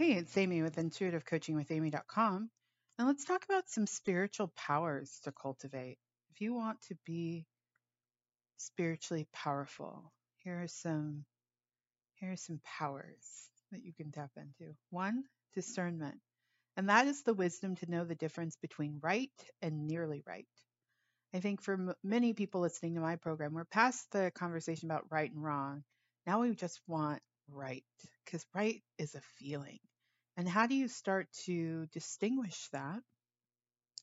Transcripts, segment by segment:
Hey, it's Amy with intuitivecoachingwithamy.com. And let's talk about some spiritual powers to cultivate. If you want to be spiritually powerful, here are some here are some powers that you can tap into. One, discernment. And that is the wisdom to know the difference between right and nearly right. I think for m- many people listening to my program, we're past the conversation about right and wrong. Now we just want right because right is a feeling. And how do you start to distinguish that?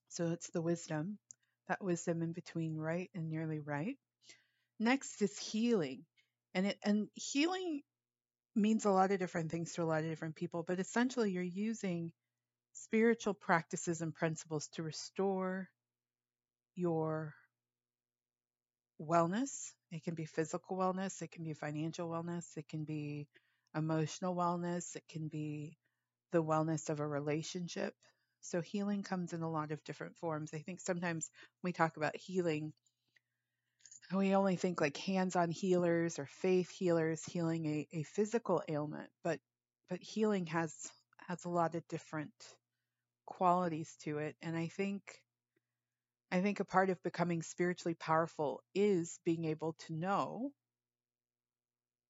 So it's the wisdom, that wisdom in between right and nearly right. Next is healing. And it and healing means a lot of different things to a lot of different people, but essentially you're using spiritual practices and principles to restore your wellness. It can be physical wellness, it can be financial wellness, it can be emotional wellness, it can be the wellness of a relationship. So healing comes in a lot of different forms. I think sometimes we talk about healing, we only think like hands-on healers or faith healers healing a, a physical ailment, but but healing has has a lot of different qualities to it. And I think I think a part of becoming spiritually powerful is being able to know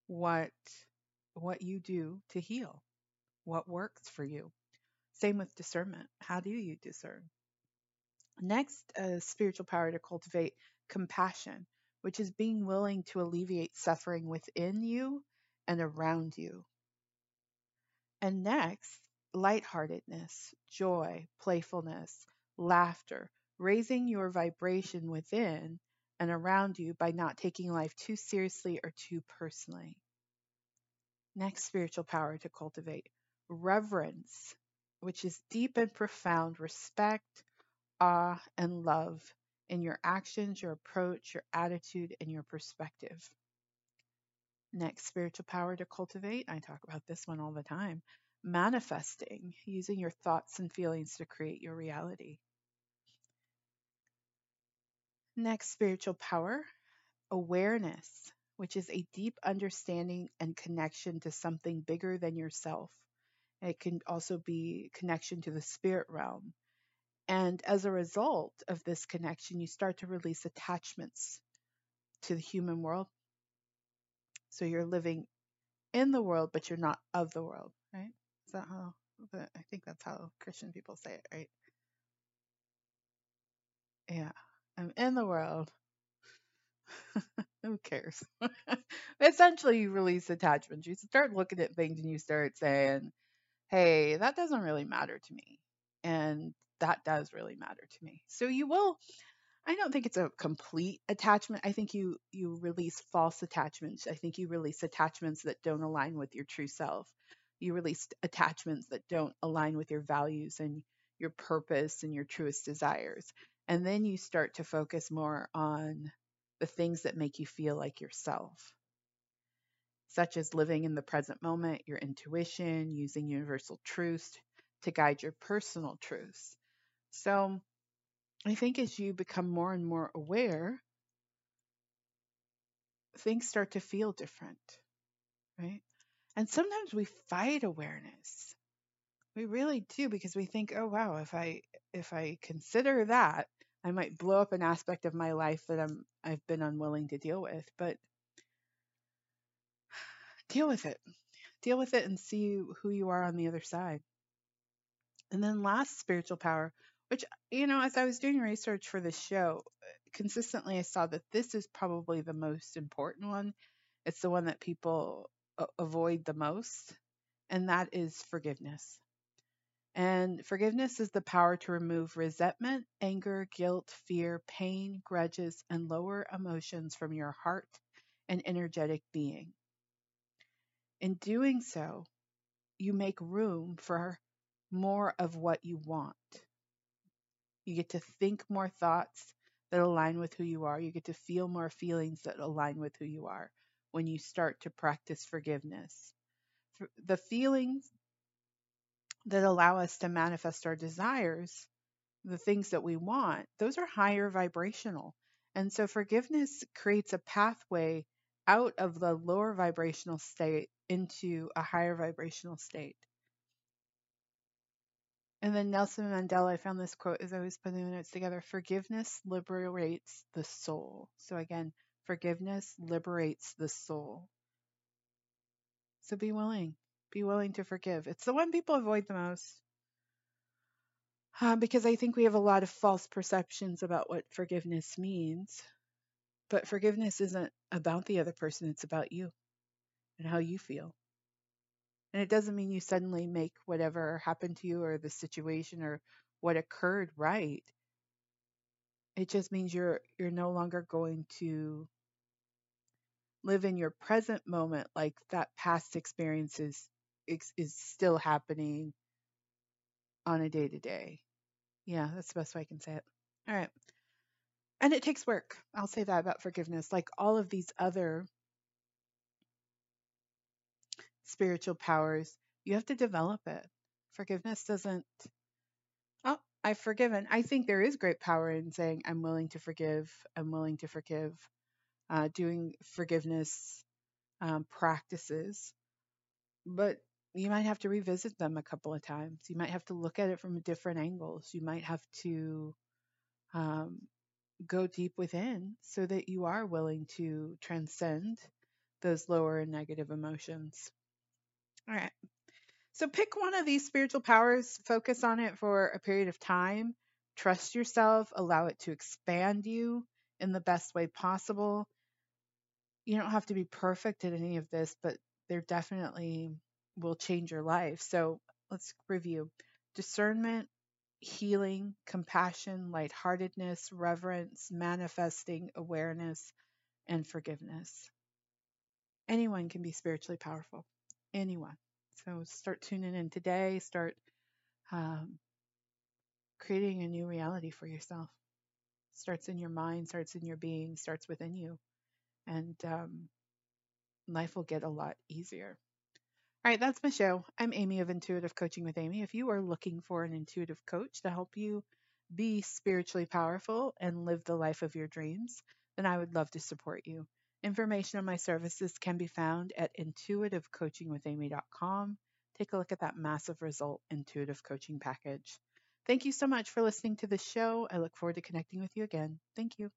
what what you do to heal, what works for you. Same with discernment. How do you discern? Next, a spiritual power to cultivate compassion, which is being willing to alleviate suffering within you and around you. And next, lightheartedness, joy, playfulness, laughter, raising your vibration within and around you by not taking life too seriously or too personally. Next spiritual power to cultivate reverence, which is deep and profound respect, awe, and love in your actions, your approach, your attitude, and your perspective. Next spiritual power to cultivate, I talk about this one all the time manifesting, using your thoughts and feelings to create your reality. Next spiritual power, awareness, which is a deep understanding and connection to something bigger than yourself. It can also be connection to the spirit realm. And as a result of this connection, you start to release attachments to the human world. So you're living in the world, but you're not of the world, right? Is that how? I think that's how Christian people say it, right? Yeah. I'm in the world. Who cares? Essentially, you release attachments. You start looking at things and you start saying, hey, that doesn't really matter to me. And that does really matter to me. So you will I don't think it's a complete attachment. I think you you release false attachments. I think you release attachments that don't align with your true self. You release attachments that don't align with your values and your purpose and your truest desires. And then you start to focus more on the things that make you feel like yourself, such as living in the present moment, your intuition, using universal truths to guide your personal truths. So I think as you become more and more aware, things start to feel different, right? And sometimes we fight awareness. We really do because we think, oh wow, if I if I consider that, I might blow up an aspect of my life that I'm I've been unwilling to deal with. But deal with it. Deal with it and see who you are on the other side. And then last spiritual power, which you know, as I was doing research for this show, consistently I saw that this is probably the most important one. It's the one that people avoid the most, and that is forgiveness. And forgiveness is the power to remove resentment, anger, guilt, fear, pain, grudges, and lower emotions from your heart and energetic being. In doing so, you make room for more of what you want. You get to think more thoughts that align with who you are. You get to feel more feelings that align with who you are when you start to practice forgiveness. The feelings that allow us to manifest our desires, the things that we want, those are higher vibrational. And so forgiveness creates a pathway out of the lower vibrational state into a higher vibrational state. And then Nelson Mandela, I found this quote as I was putting the notes together forgiveness liberates the soul. So again, forgiveness liberates the soul. So be willing, be willing to forgive. It's the one people avoid the most. Uh, because I think we have a lot of false perceptions about what forgiveness means. But forgiveness isn't about the other person, it's about you and how you feel. And it doesn't mean you suddenly make whatever happened to you or the situation or what occurred right. It just means you're you're no longer going to live in your present moment like that past experience is is, is still happening on a day to day. Yeah, that's the best way I can say it. All right. And it takes work. I'll say that about forgiveness. Like all of these other spiritual powers, you have to develop it. Forgiveness doesn't, oh, I've forgiven. I think there is great power in saying, I'm willing to forgive, I'm willing to forgive, uh, doing forgiveness um, practices. But you might have to revisit them a couple of times. You might have to look at it from different angles. You might have to um, go deep within so that you are willing to transcend those lower and negative emotions. All right. So pick one of these spiritual powers, focus on it for a period of time, trust yourself, allow it to expand you in the best way possible. You don't have to be perfect at any of this, but there definitely will change your life. So let's review discernment, healing, compassion, lightheartedness, reverence, manifesting, awareness, and forgiveness. Anyone can be spiritually powerful anyone. So start tuning in today. Start um, creating a new reality for yourself. Starts in your mind, starts in your being, starts within you, and um, life will get a lot easier. All right, that's my show. I'm Amy of Intuitive Coaching with Amy. If you are looking for an intuitive coach to help you be spiritually powerful and live the life of your dreams, then I would love to support you. Information on my services can be found at intuitivecoachingwithamy.com. Take a look at that massive result intuitive coaching package. Thank you so much for listening to the show. I look forward to connecting with you again. Thank you.